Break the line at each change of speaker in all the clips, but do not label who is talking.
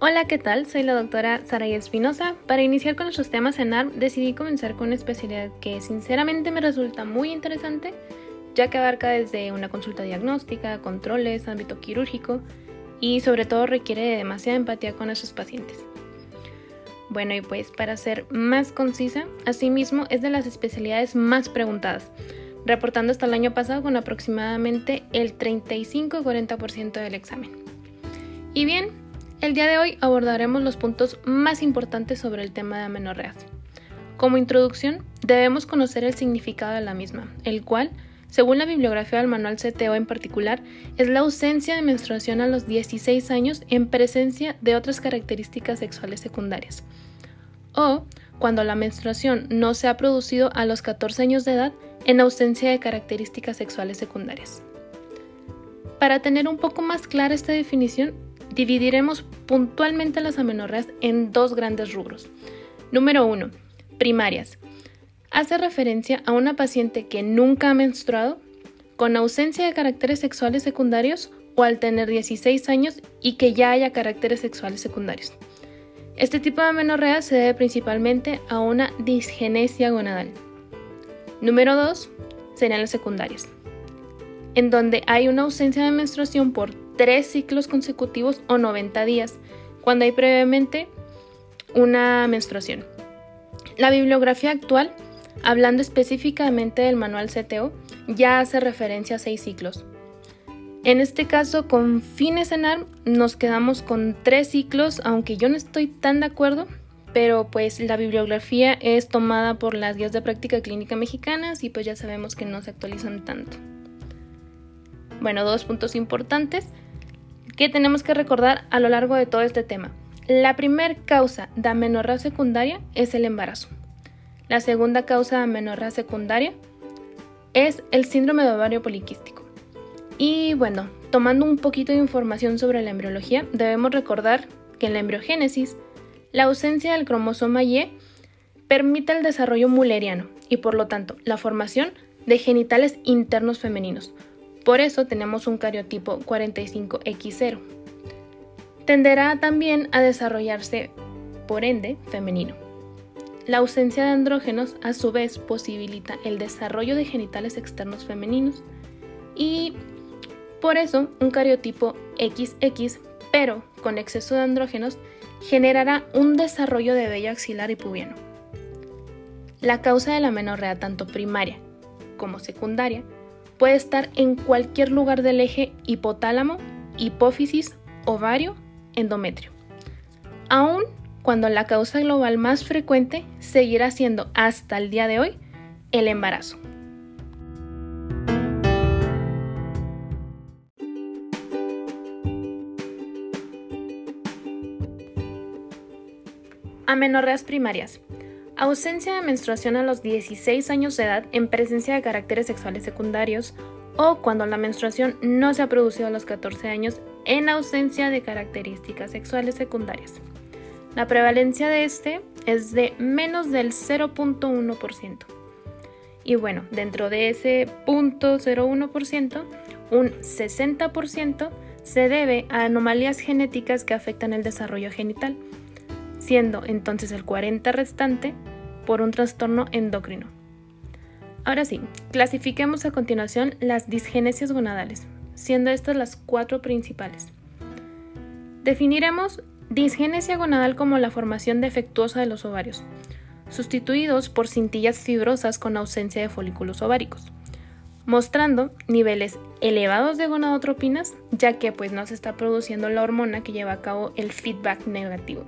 Hola, ¿qué tal? Soy la doctora Saray Espinosa. Para iniciar con nuestros temas en ARM, decidí comenzar con una especialidad que sinceramente me resulta muy interesante, ya que abarca desde una consulta diagnóstica, controles, ámbito quirúrgico y sobre todo requiere de demasiada empatía con nuestros pacientes. Bueno, y pues para ser más concisa, asimismo es de las especialidades más preguntadas, reportando hasta el año pasado con aproximadamente el 35-40% del examen. Y bien, el día de hoy abordaremos los puntos más importantes sobre el tema de amenorreas. Como introducción, debemos conocer el significado de la misma, el cual, según la bibliografía del manual CTO en particular, es la ausencia de menstruación a los 16 años en presencia de otras características sexuales secundarias. O cuando la menstruación no se ha producido a los 14 años de edad en ausencia de características sexuales secundarias. Para tener un poco más clara esta definición, dividiremos puntualmente las amenorreas en dos grandes rubros. Número 1. Primarias. Hace referencia a una paciente que nunca ha menstruado, con ausencia de caracteres sexuales secundarios o al tener 16 años y que ya haya caracteres sexuales secundarios. Este tipo de amenorrea se debe principalmente a una disgenesia gonadal. Número 2 serían las secundarias, en donde hay una ausencia de menstruación por tres ciclos consecutivos o 90 días, cuando hay previamente una menstruación. La bibliografía actual, hablando específicamente del manual CTO, ya hace referencia a seis ciclos. En este caso, con fines en ARM, nos quedamos con tres ciclos, aunque yo no estoy tan de acuerdo, pero pues la bibliografía es tomada por las guías de práctica clínica mexicanas y pues ya sabemos que no se actualizan tanto. Bueno, dos puntos importantes que tenemos que recordar a lo largo de todo este tema. La primera causa de amenorrea secundaria es el embarazo. La segunda causa de amenorrea secundaria es el síndrome de ovario poliquístico. Y bueno, tomando un poquito de información sobre la embriología, debemos recordar que en la embriogénesis, la ausencia del cromosoma Y permite el desarrollo mulleriano y por lo tanto la formación de genitales internos femeninos, por eso tenemos un cariotipo 45X0. Tenderá también a desarrollarse, por ende, femenino. La ausencia de andrógenos a su vez posibilita el desarrollo de genitales externos femeninos y por eso un cariotipo XX, pero con exceso de andrógenos, generará un desarrollo de vello axilar y pubiano. La causa de la menorrea tanto primaria como secundaria Puede estar en cualquier lugar del eje hipotálamo, hipófisis, ovario, endometrio. Aún cuando la causa global más frecuente seguirá siendo hasta el día de hoy el embarazo. Amenorreas primarias. Ausencia de menstruación a los 16 años de edad en presencia de caracteres sexuales secundarios o cuando la menstruación no se ha producido a los 14 años en ausencia de características sexuales secundarias. La prevalencia de este es de menos del 0.1%. Y bueno, dentro de ese 0.01%, un 60% se debe a anomalías genéticas que afectan el desarrollo genital siendo entonces el 40 restante por un trastorno endocrino. Ahora sí, clasifiquemos a continuación las disgenesias gonadales, siendo estas las cuatro principales. Definiremos disgenesia gonadal como la formación defectuosa de los ovarios, sustituidos por cintillas fibrosas con ausencia de folículos ováricos, mostrando niveles elevados de gonadotropinas, ya que pues no se está produciendo la hormona que lleva a cabo el feedback negativo.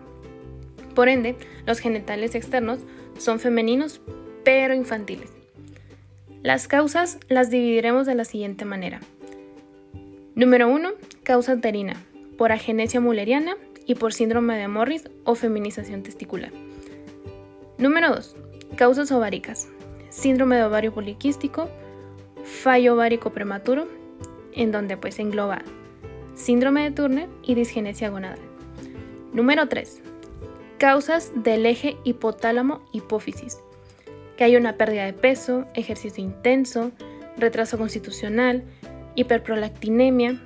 Por ende, los genitales externos son femeninos pero infantiles. Las causas las dividiremos de la siguiente manera. Número 1. Causa uterina, por agenesia mulleriana y por síndrome de Morris o feminización testicular. Número 2. Causas ováricas, síndrome de ovario poliquístico, fallo ovárico prematuro, en donde pues engloba síndrome de Turner y disgenesia gonadal. Número 3. Causas del eje hipotálamo-hipófisis. Que hay una pérdida de peso, ejercicio intenso, retraso constitucional, hiperprolactinemia,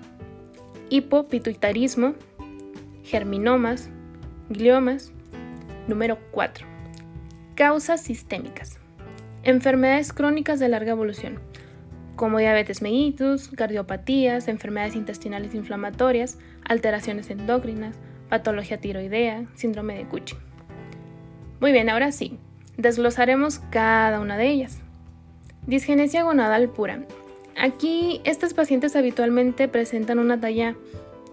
hipopituitarismo, germinomas, gliomas. Número 4. Causas sistémicas. Enfermedades crónicas de larga evolución, como diabetes mellitus, cardiopatías, enfermedades intestinales inflamatorias, alteraciones endócrinas, patología tiroidea, síndrome de Cushing. Muy bien, ahora sí, desglosaremos cada una de ellas. Disgenesia gonadal pura. Aquí estas pacientes habitualmente presentan una talla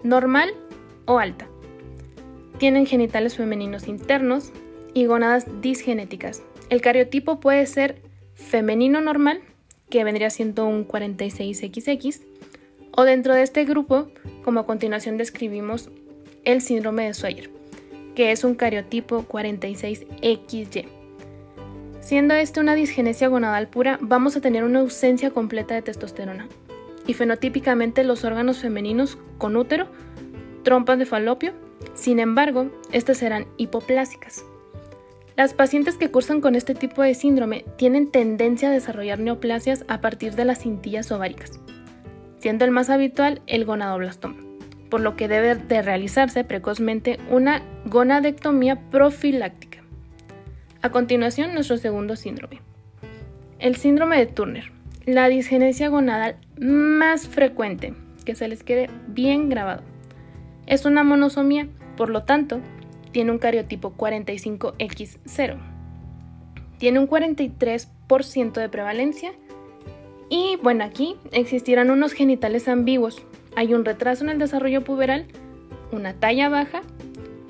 normal o alta. Tienen genitales femeninos internos y gonadas disgenéticas. El cariotipo puede ser femenino normal, que vendría siendo un 46XX, o dentro de este grupo, como a continuación describimos, el síndrome de Swyer, que es un cariotipo 46XY. Siendo este una disgenesia gonadal pura, vamos a tener una ausencia completa de testosterona. Y fenotípicamente los órganos femeninos con útero, trompas de falopio, sin embargo, estas serán hipoplásicas. Las pacientes que cursan con este tipo de síndrome tienen tendencia a desarrollar neoplasias a partir de las cintillas ováricas, siendo el más habitual el gonadoblastoma, por lo que debe de realizarse precozmente una gonadectomía profiláctica. A continuación, nuestro segundo síndrome. El síndrome de Turner, la disgenesia gonadal más frecuente, que se les quede bien grabado. Es una monosomía, por lo tanto, tiene un cariotipo 45X0. Tiene un 43% de prevalencia y bueno, aquí existirán unos genitales ambiguos. Hay un retraso en el desarrollo puberal, una talla baja,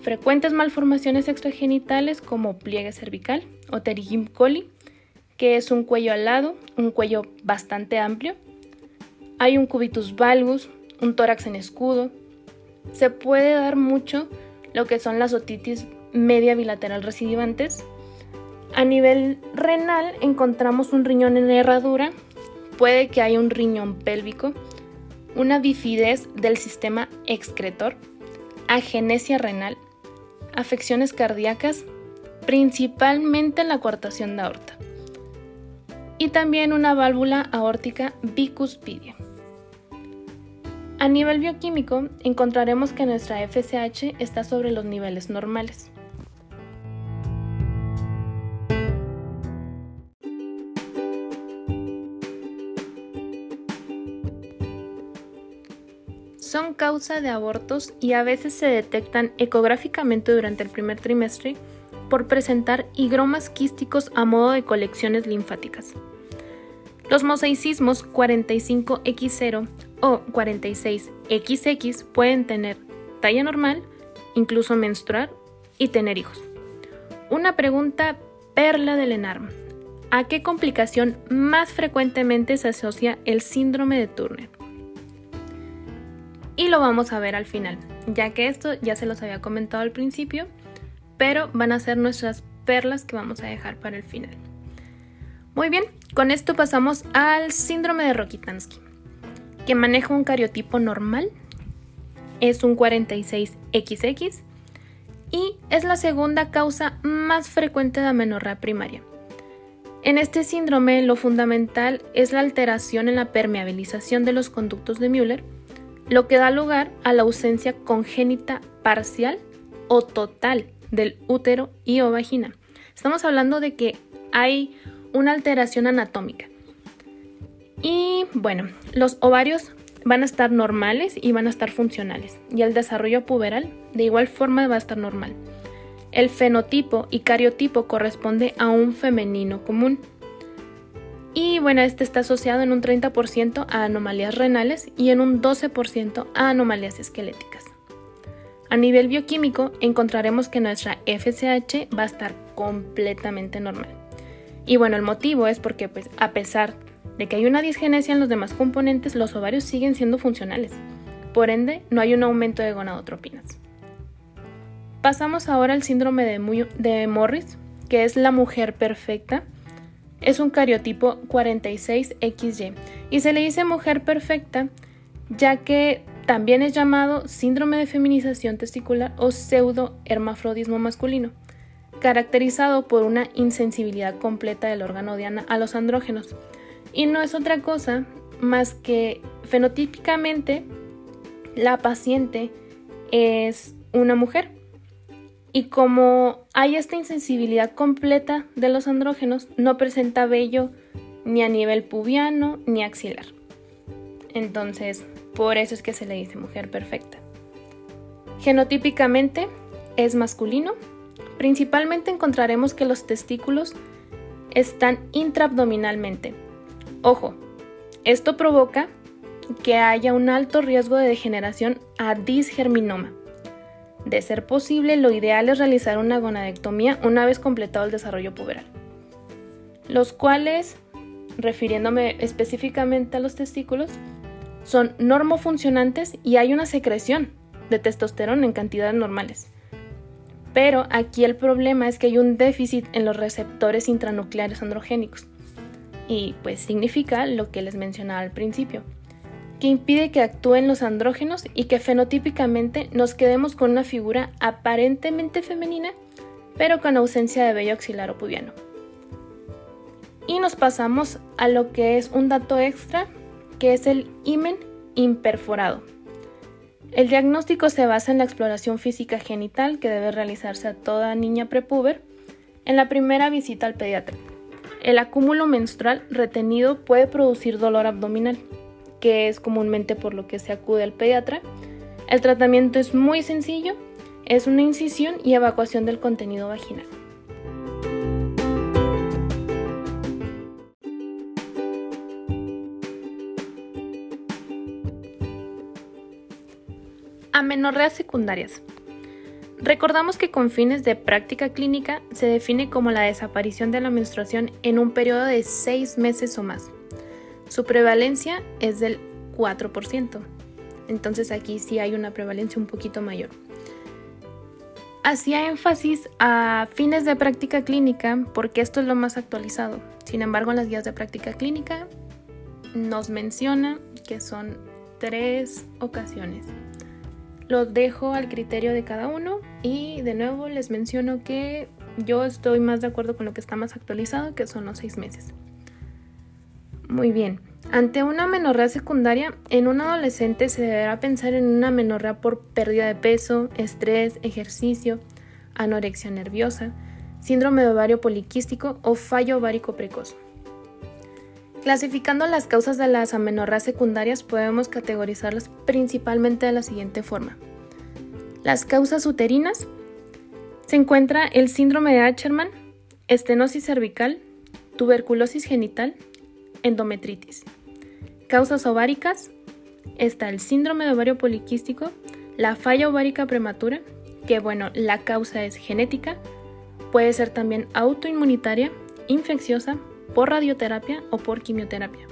frecuentes malformaciones extragenitales como pliegue cervical o pterigim coli, que es un cuello alado, un cuello bastante amplio. Hay un cubitus valgus, un tórax en escudo. Se puede dar mucho lo que son las otitis media bilateral recidivantes. A nivel renal encontramos un riñón en herradura, puede que haya un riñón pélvico, una bifidez del sistema excretor, agenesia renal, afecciones cardíacas, principalmente la coartación de aorta, y también una válvula aórtica bicuspidia. A nivel bioquímico, encontraremos que nuestra FSH está sobre los niveles normales. Son causa de abortos y a veces se detectan ecográficamente durante el primer trimestre por presentar higromas quísticos a modo de colecciones linfáticas. Los mosaicismos 45X0 o 46XX pueden tener talla normal, incluso menstruar y tener hijos. Una pregunta perla del ENARM. ¿A qué complicación más frecuentemente se asocia el síndrome de Turner? Y lo vamos a ver al final, ya que esto ya se los había comentado al principio, pero van a ser nuestras perlas que vamos a dejar para el final. Muy bien, con esto pasamos al síndrome de Rokitansky que maneja un cariotipo normal, es un 46XX y es la segunda causa más frecuente de amenorrea primaria. En este síndrome lo fundamental es la alteración en la permeabilización de los conductos de Müller, lo que da lugar a la ausencia congénita parcial o total del útero y o vagina. Estamos hablando de que hay una alteración anatómica. Y bueno, los ovarios van a estar normales y van a estar funcionales. Y el desarrollo puberal de igual forma va a estar normal. El fenotipo y cariotipo corresponde a un femenino común. Y bueno, este está asociado en un 30% a anomalías renales y en un 12% a anomalías esqueléticas. A nivel bioquímico encontraremos que nuestra FSH va a estar completamente normal. Y bueno, el motivo es porque pues a pesar de que hay una disgenesia en los demás componentes, los ovarios siguen siendo funcionales. Por ende, no hay un aumento de gonadotropinas. Pasamos ahora al síndrome de, de Morris, que es la mujer perfecta. Es un cariotipo 46XY y se le dice mujer perfecta ya que también es llamado síndrome de feminización testicular o pseudo-hermafrodismo masculino, caracterizado por una insensibilidad completa del órgano diana a los andrógenos, y no es otra cosa más que fenotípicamente la paciente es una mujer Y como hay esta insensibilidad completa de los andrógenos, no presenta vello ni a nivel pubiano ni axilar. Entonces, por eso es que se le dice mujer perfecta. Genotípicamente es masculino. Principalmente encontraremos que los testículos están intraabdominalmente. Ojo, esto provoca que haya un alto riesgo de degeneración a disgerminoma. De ser posible, lo ideal es realizar una gonadectomía una vez completado el desarrollo puberal. Los cuales, refiriéndome específicamente a los testículos, son normofuncionantes y hay una secreción de testosterona en cantidades normales. Pero aquí el problema es que hay un déficit en los receptores intranucleares androgénicos. Y pues significa lo que les mencionaba al principio, que impide que actúen los andrógenos y que fenotípicamente nos quedemos con una figura aparentemente femenina, pero con ausencia de vello axilar o pubiano. Y nos pasamos a lo que es un dato extra, que es el himen imperforado. El diagnóstico se basa en la exploración física genital que debe realizarse a toda niña prepuber en la primera visita al pediatra. El acúmulo menstrual retenido puede producir dolor abdominal, que es comúnmente por lo que se acude al pediatra. El tratamiento es muy sencillo, es una incisión y evacuación del contenido vaginal. Amenorreas secundarias. Recordamos que con fines de práctica clínica se define como la desaparición de la menstruación en un periodo de 6 meses o más. Su prevalencia es del 4%. Entonces aquí sí hay una prevalencia un poquito mayor. Hacía énfasis a fines de práctica clínica porque esto es lo más actualizado. Sin embargo, en las guías de práctica clínica nos menciona que son tres ocasiones. Lo dejo al criterio de cada uno y de nuevo les menciono que yo estoy más de acuerdo con lo que está más actualizado, que son los seis meses. Muy bien. Ante una menorrea secundaria, en un adolescente se deberá pensar en una menorrea por pérdida de peso, estrés, ejercicio, anorexia nerviosa, síndrome de ovario poliquístico o fallo ovárico precoz. Clasificando las causas de las amenorreas secundarias podemos categorizarlas principalmente de la siguiente forma. Las causas uterinas se encuentra el síndrome de Acherman, estenosis cervical, tuberculosis genital, endometritis. Causas ováricas está el síndrome de ovario poliquístico, la falla ovárica prematura, que bueno, la causa es genética, puede ser también autoinmunitaria, infecciosa, por radioterapia o por quimioterapia.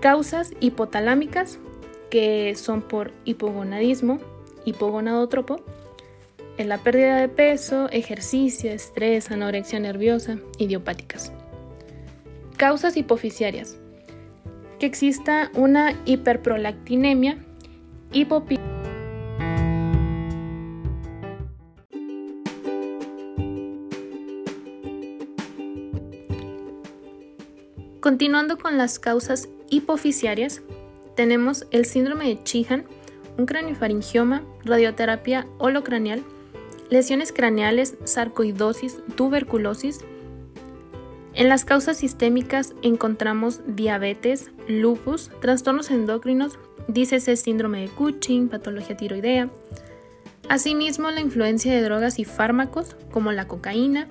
Causas hipotalámicas, que son por hipogonadismo, hipogonadotropo, en la pérdida de peso, ejercicio, estrés, anorexia nerviosa, idiopáticas. Causas hipoficiarias, que exista una hiperprolactinemia, hipopi Continuando con las causas hipoficiarias, tenemos el síndrome de Chihan, un craniofaringioma, radioterapia holocranial, lesiones craneales, sarcoidosis, tuberculosis. En las causas sistémicas encontramos diabetes, lupus, trastornos endocrinos, dícese síndrome de Cushing, patología tiroidea. Asimismo, la influencia de drogas y fármacos como la cocaína,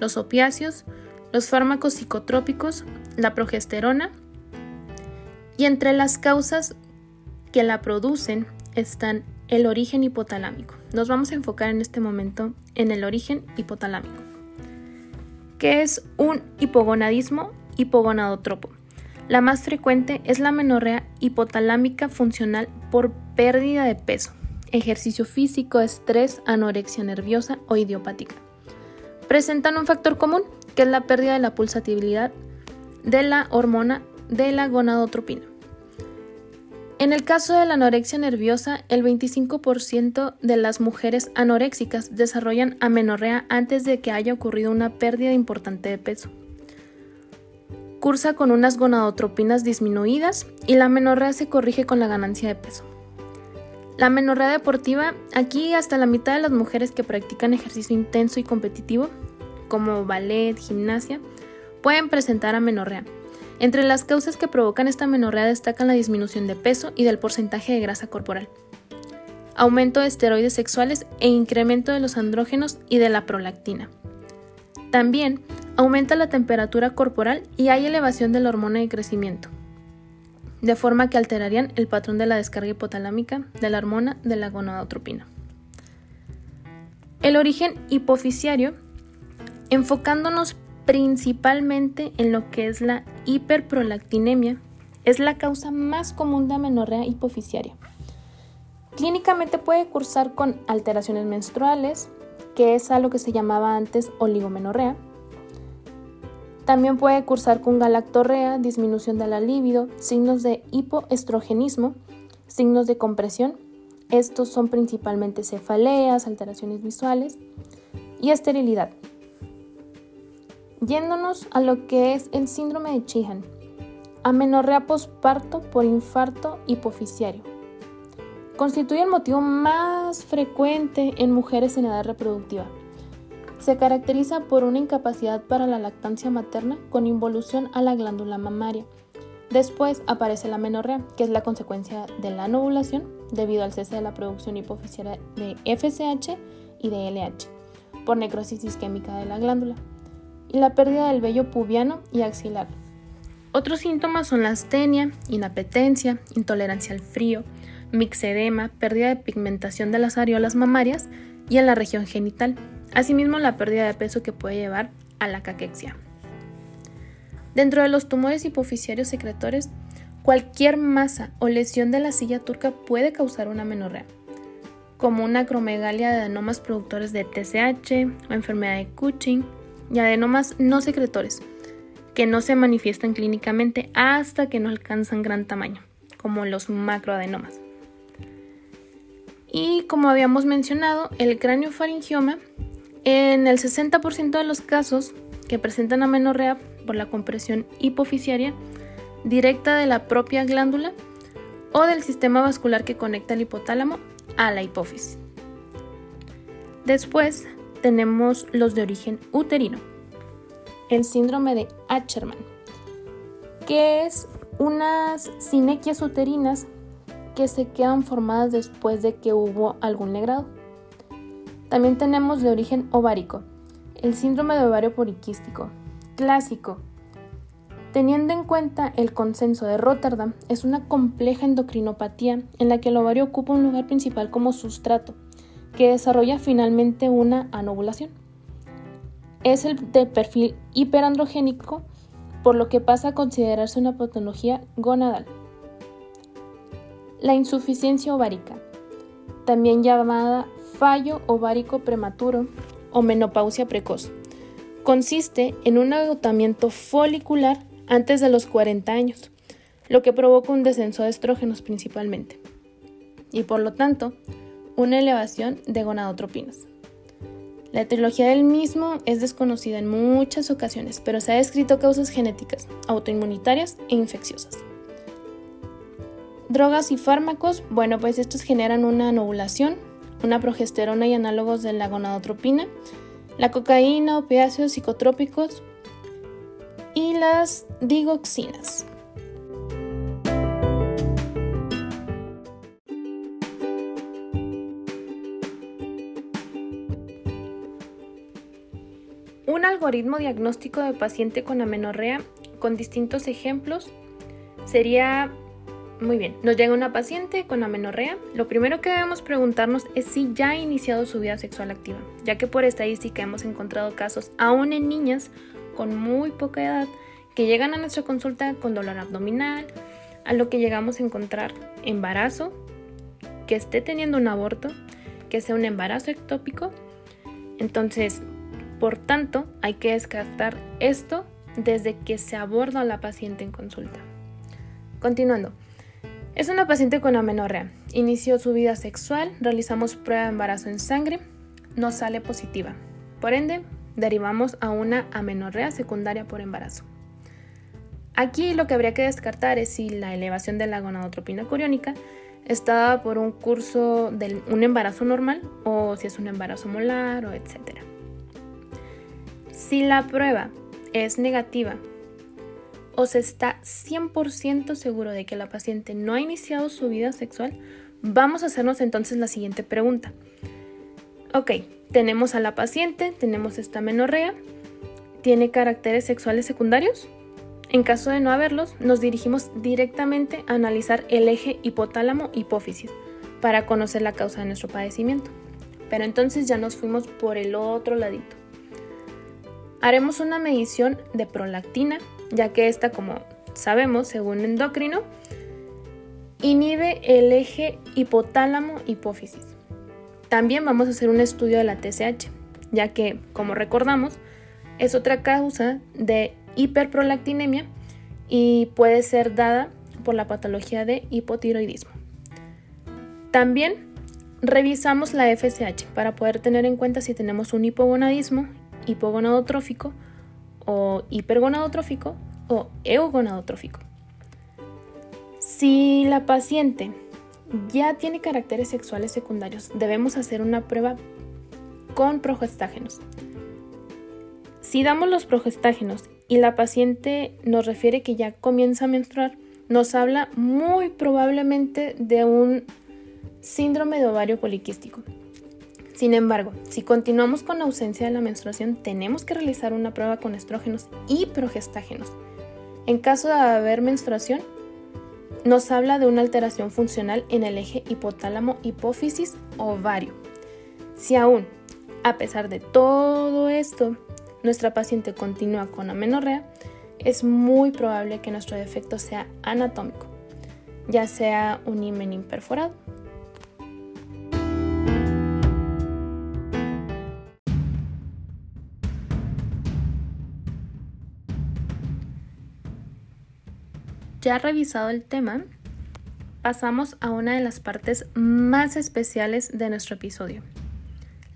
los opiáceos, los fármacos psicotrópicos, la progesterona, y entre las causas que la producen están el origen hipotalámico. Nos vamos a enfocar en este momento en el origen hipotalámico, que es un hipogonadismo hipogonadotropo. La más frecuente es la menorrea hipotalámica funcional por pérdida de peso, ejercicio físico, estrés, anorexia nerviosa o idiopática. Presentan un factor común, que es la pérdida de la pulsatividad de la hormona de la gonadotropina. En el caso de la anorexia nerviosa, el 25% de las mujeres anoréxicas desarrollan amenorrea antes de que haya ocurrido una pérdida importante de peso. Cursa con unas gonadotropinas disminuidas y la amenorrea se corrige con la ganancia de peso. La menorrea deportiva, aquí hasta la mitad de las mujeres que practican ejercicio intenso y competitivo, como ballet, gimnasia, pueden presentar amenorrea. Entre las causas que provocan esta menorrea destacan la disminución de peso y del porcentaje de grasa corporal, aumento de esteroides sexuales e incremento de los andrógenos y de la prolactina. También aumenta la temperatura corporal y hay elevación de la hormona de crecimiento de forma que alterarían el patrón de la descarga hipotalámica de la hormona de la gonadotropina. El origen hipofisiario, enfocándonos principalmente en lo que es la hiperprolactinemia, es la causa más común de amenorrea hipofisiaria. Clínicamente puede cursar con alteraciones menstruales, que es a lo que se llamaba antes oligomenorrea, también puede cursar con galactorrea, disminución de la libido, signos de hipoestrogenismo, signos de compresión. Estos son principalmente cefaleas, alteraciones visuales y esterilidad. Yéndonos a lo que es el síndrome de Chihan, amenorrea posparto por infarto hipofisiario. Constituye el motivo más frecuente en mujeres en edad reproductiva. Se caracteriza por una incapacidad para la lactancia materna con involución a la glándula mamaria. Después aparece la menorrea, que es la consecuencia de la anovulación debido al cese de la producción hipofisial de FSH y de LH por necrosis isquémica de la glándula y la pérdida del vello pubiano y axilar. Otros síntomas son la astenia, inapetencia, intolerancia al frío, mixedema, pérdida de pigmentación de las areolas mamarias y en la región genital. Asimismo, la pérdida de peso que puede llevar a la caquexia. Dentro de los tumores hipofisiarios secretores, cualquier masa o lesión de la silla turca puede causar una menorrea, como una acromegalia de adenomas productores de TSH o enfermedad de Cushing y adenomas no secretores, que no se manifiestan clínicamente hasta que no alcanzan gran tamaño, como los macroadenomas. Y como habíamos mencionado, el cráneo faringioma en el 60% de los casos que presentan amenorrea por la compresión hipofisiaria directa de la propia glándula o del sistema vascular que conecta el hipotálamo a la hipófisis. Después tenemos los de origen uterino, el síndrome de Acherman, que es unas sinequias uterinas que se quedan formadas después de que hubo algún legrado. También tenemos de origen ovárico, el síndrome de ovario poliquístico, clásico. Teniendo en cuenta el consenso de Rotterdam, es una compleja endocrinopatía en la que el ovario ocupa un lugar principal como sustrato, que desarrolla finalmente una anovulación. Es el de perfil hiperandrogénico, por lo que pasa a considerarse una patología gonadal. La insuficiencia ovárica, también llamada fallo ovárico prematuro o menopausia precoz. Consiste en un agotamiento folicular antes de los 40 años, lo que provoca un descenso de estrógenos principalmente, y por lo tanto, una elevación de gonadotropinas. La etiología del mismo es desconocida en muchas ocasiones, pero se ha descrito causas genéticas, autoinmunitarias e infecciosas. Drogas y fármacos, bueno, pues estos generan una anovulación, una progesterona y análogos de la gonadotropina, la cocaína, opiáceos psicotrópicos y las digoxinas. Un algoritmo diagnóstico de paciente con amenorrea con distintos ejemplos sería muy bien, nos llega una paciente con amenorrea. Lo primero que debemos preguntarnos es si ya ha iniciado su vida sexual activa, ya que por estadística hemos encontrado casos, aún en niñas con muy poca edad, que llegan a nuestra consulta con dolor abdominal, a lo que llegamos a encontrar embarazo, que esté teniendo un aborto, que sea un embarazo ectópico. Entonces, por tanto, hay que descartar esto desde que se aborda a la paciente en consulta. Continuando, es una paciente con amenorrea. Inició su vida sexual, realizamos prueba de embarazo en sangre, no sale positiva. Por ende, derivamos a una amenorrea secundaria por embarazo. Aquí lo que habría que descartar es si la elevación de la gonadotropina coriónica está dada por un curso de un embarazo normal o si es un embarazo molar o etc. Si la prueba es negativa o se está 100% seguro de que la paciente no ha iniciado su vida sexual, vamos a hacernos entonces la siguiente pregunta. Ok, tenemos a la paciente, tenemos esta menorrea, ¿tiene caracteres sexuales secundarios? En caso de no haberlos, nos dirigimos directamente a analizar el eje hipotálamo-hipófisis para conocer la causa de nuestro padecimiento. Pero entonces ya nos fuimos por el otro ladito. Haremos una medición de prolactina, ya que esta, como sabemos, según endocrino, inhibe el eje hipotálamo-hipófisis. También vamos a hacer un estudio de la TSH, ya que, como recordamos, es otra causa de hiperprolactinemia y puede ser dada por la patología de hipotiroidismo. También revisamos la FSH para poder tener en cuenta si tenemos un hipogonadismo, hipogonadotrófico o hipergonadotrófico o eugonadotrófico. Si la paciente ya tiene caracteres sexuales secundarios, debemos hacer una prueba con progestágenos. Si damos los progestágenos y la paciente nos refiere que ya comienza a menstruar, nos habla muy probablemente de un síndrome de ovario poliquístico. Sin embargo, si continuamos con ausencia de la menstruación, tenemos que realizar una prueba con estrógenos y progestágenos. En caso de haber menstruación, nos habla de una alteración funcional en el eje hipotálamo-hipófisis-ovario. Si aún, a pesar de todo esto, nuestra paciente continúa con amenorrea, es muy probable que nuestro defecto sea anatómico, ya sea un himen imperforado. Ya revisado el tema, pasamos a una de las partes más especiales de nuestro episodio,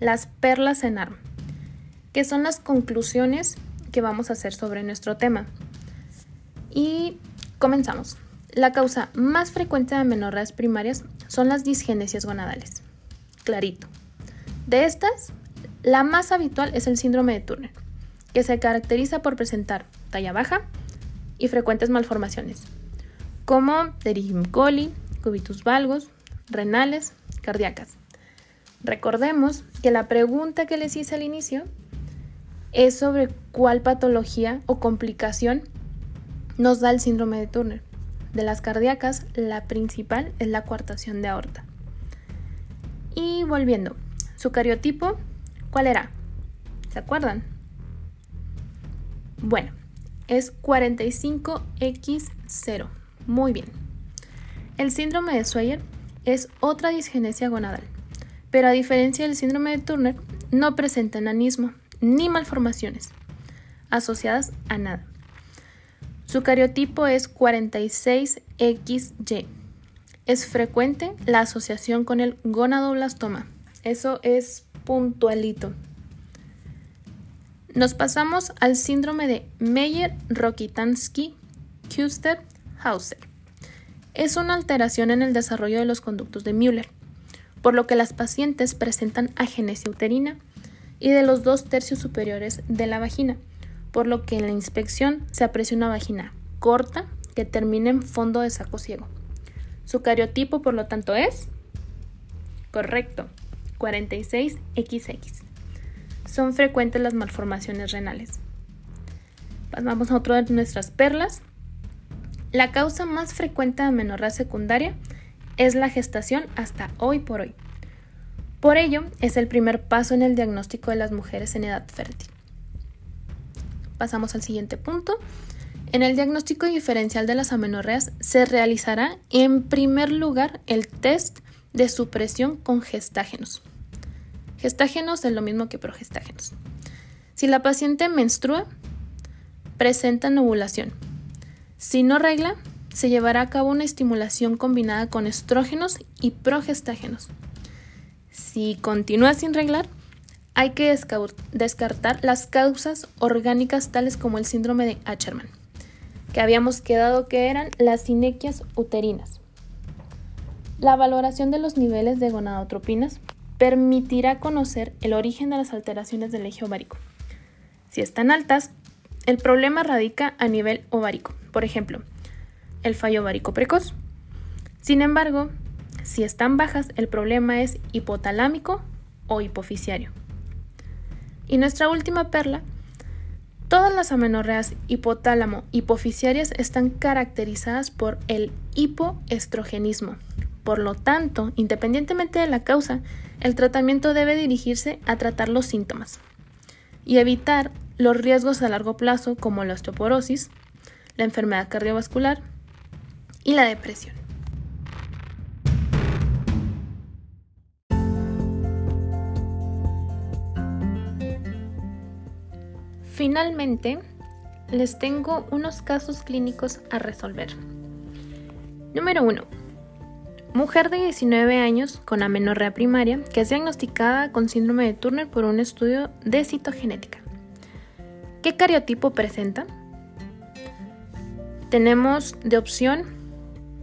las perlas en arma que son las conclusiones que vamos a hacer sobre nuestro tema. Y comenzamos. La causa más frecuente de amenorreas primarias son las disgenesias gonadales. Clarito. De estas, la más habitual es el síndrome de Turner, que se caracteriza por presentar talla baja y frecuentes malformaciones, como Derigim coli, cubitus valgus, renales, cardíacas. Recordemos que la pregunta que les hice al inicio es sobre cuál patología o complicación nos da el síndrome de Turner. De las cardíacas, la principal es la coartación de aorta. Y volviendo, su cariotipo, ¿cuál era? ¿Se acuerdan? Bueno, es 45X0. Muy bien. El síndrome de Swyer es otra disgenesia gonadal, pero a diferencia del síndrome de Turner, no presenta enanismo ni malformaciones asociadas a nada. Su cariotipo es 46XY. Es frecuente la asociación con el gonadoblastoma. Eso es puntualito. Nos pasamos al síndrome de Es una alteración en el desarrollo de los conductos de Müller, por lo que las pacientes presentan agenesia uterina, y de los dos tercios superiores de la vagina, por lo que en la inspección se aprecia una vagina corta que termina en fondo de saco ciego. Su cariotipo, por lo tanto, es correcto, 46XX. Son frecuentes las malformaciones renales. Pasamos a otro de nuestras perlas. La causa más frecuente de amenorrea secundaria es la gestación hasta hoy por hoy. Por ello, es el primer paso en el diagnóstico de las mujeres en edad fértil. Pasamos al siguiente punto. En el diagnóstico diferencial de las amenorreas se realizará en primer lugar el test de supresión con gestágenos. Gestágenos es lo mismo que progestágenos. Si la paciente menstrua, presenta ovulación. Si no regla, se llevará a cabo una estimulación combinada con estrógenos y progestágenos. Si continúa sin reglar, hay que descartar las causas orgánicas tales como el síndrome de Acherman, que habíamos quedado que eran las sinequias uterinas. La valoración de los niveles de gonadotropinas permitirá conocer el origen de las alteraciones del eje ovárico. Si están altas, el problema radica a nivel ovárico, por ejemplo, el fallo ovárico precoz. Sin embargo, si están bajas, el problema es hipotalámico o hipofisiario. Y nuestra última perla, todas las amenorreas hipotálamo hipofisiarias están caracterizadas por el hipoestrogenismo. Por lo tanto, independientemente de la causa, el tratamiento debe dirigirse a tratar los síntomas y evitar los riesgos a largo plazo como la osteoporosis, la enfermedad cardiovascular y la depresión. Finalmente, les tengo unos casos clínicos a resolver. Número 1. Mujer de 19 años con amenorrea primaria que es diagnosticada con síndrome de Turner por un estudio de citogenética. ¿Qué cariotipo presenta? Tenemos de opción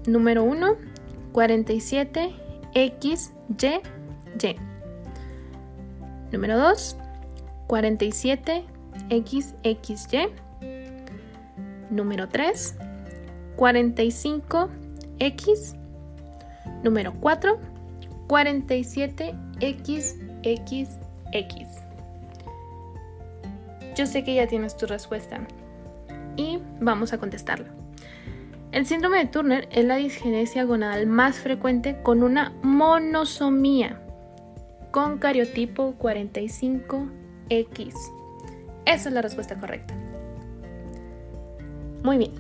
número 1 47XYY. Número 2 47 XXY. Número 3, 45X. Número 4, 47XXX. Yo sé que ya tienes tu respuesta y vamos a contestarla. El síndrome de Turner es la disgenesia gonadal más frecuente con una monosomía con cariotipo 45X. Esa es la respuesta correcta. Muy bien.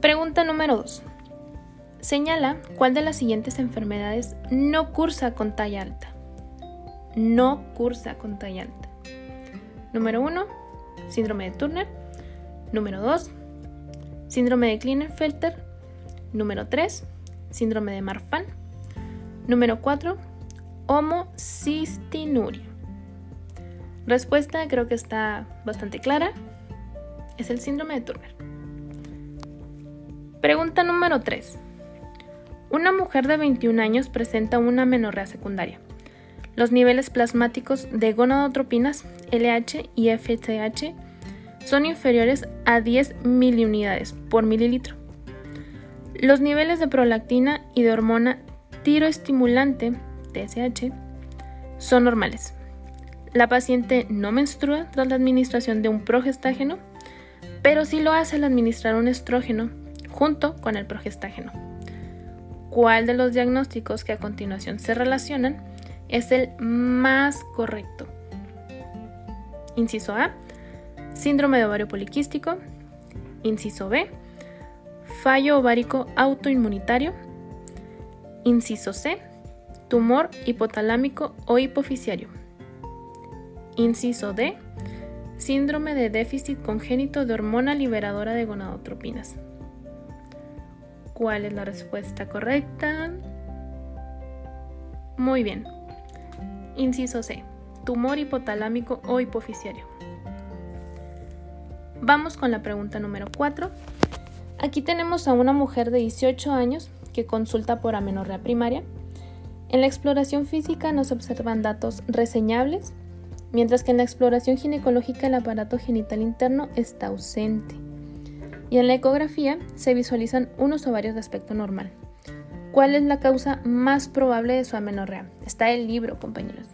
Pregunta número 2. Señala cuál de las siguientes enfermedades no cursa con talla alta. No cursa con talla alta. Número 1, síndrome de Turner. Número 2, síndrome de Klinefelter. Número 3, síndrome de Marfan. Número 4, homocistinuria. Respuesta creo que está bastante clara. Es el síndrome de Turner. Pregunta número 3. Una mujer de 21 años presenta una menorrea secundaria. Los niveles plasmáticos de gonadotropinas LH y FSH son inferiores a 10 miliunidades por mililitro. Los niveles de prolactina y de hormona tiroestimulante TSH son normales. La paciente no menstrua tras la administración de un progestágeno, pero sí lo hace al administrar un estrógeno junto con el progestágeno. ¿Cuál de los diagnósticos que a continuación se relacionan es el más correcto? Inciso A, síndrome de ovario poliquístico. Inciso B, fallo ovárico autoinmunitario. Inciso C, tumor hipotalámico o hipofisiario. Inciso D. Síndrome de déficit congénito de hormona liberadora de gonadotropinas. ¿Cuál es la respuesta correcta? Muy bien. Inciso C. Tumor hipotalámico o hipofisiario. Vamos con la pregunta número 4. Aquí tenemos a una mujer de 18 años que consulta por amenorrea primaria. En la exploración física nos observan datos reseñables mientras que en la exploración ginecológica el aparato genital interno está ausente. Y en la ecografía se visualizan unos ovarios de aspecto normal. ¿Cuál es la causa más probable de su amenorrea? Está el libro, compañeros.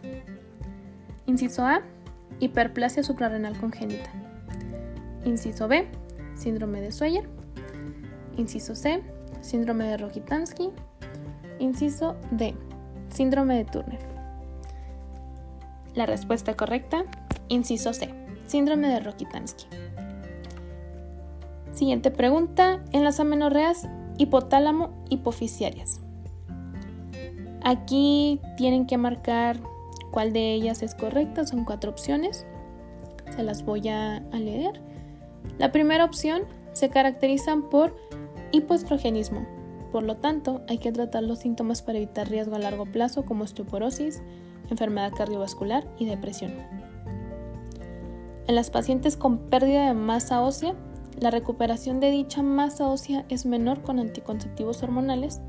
Inciso A, hiperplasia suprarrenal congénita. Inciso B, síndrome de Sawyer. Inciso C, síndrome de Rokitansky. Inciso D, síndrome de Turner. La respuesta correcta, inciso C, síndrome de Rokitansky. Siguiente pregunta, en las amenorreas hipotálamo hipofisiarias. Aquí tienen que marcar cuál de ellas es correcta, son cuatro opciones. Se las voy a, leer. La primera opción se caracterizan por hipoestrogenismo. Por lo tanto, hay que tratar los síntomas para evitar riesgo a largo plazo como osteoporosis, enfermedad cardiovascular y depresión. En las pacientes con pérdida de masa ósea la recuperación de dicha masa ósea es menor con anticonceptivos hormonales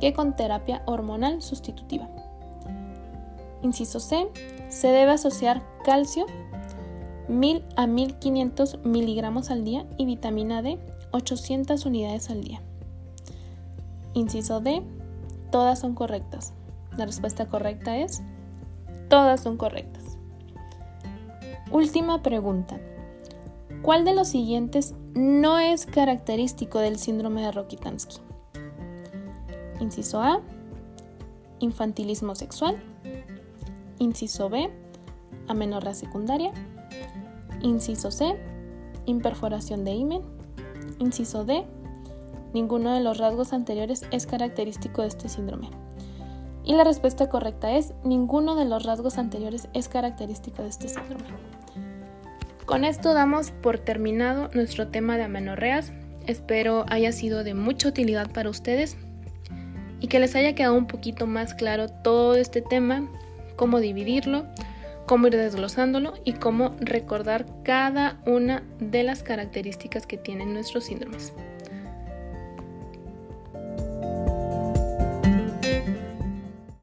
que con terapia hormonal sustitutiva. Inciso C. Se debe asociar calcio 1000 a 1500 miligramos al día y vitamina D 800 unidades al día. Inciso D. Todas son correctas. La respuesta correcta es todas son correctas. Última pregunta. ¿Cuál de los siguientes no es característico del síndrome de Rokitansky? Inciso A. Infantilismo sexual. Inciso B. Amenorrea secundaria. Inciso C. Imperforación de himen. Inciso D. Ninguno de los rasgos anteriores es característico de este síndrome. Y la respuesta correcta es ninguno de los rasgos anteriores es característico de este síndrome. Con esto damos por terminado nuestro tema de amenorreas. Espero haya sido de mucha utilidad para ustedes y que les haya quedado un poquito más claro todo este tema, cómo dividirlo, cómo ir desglosándolo y cómo recordar cada una de las características que tienen nuestros síndromes.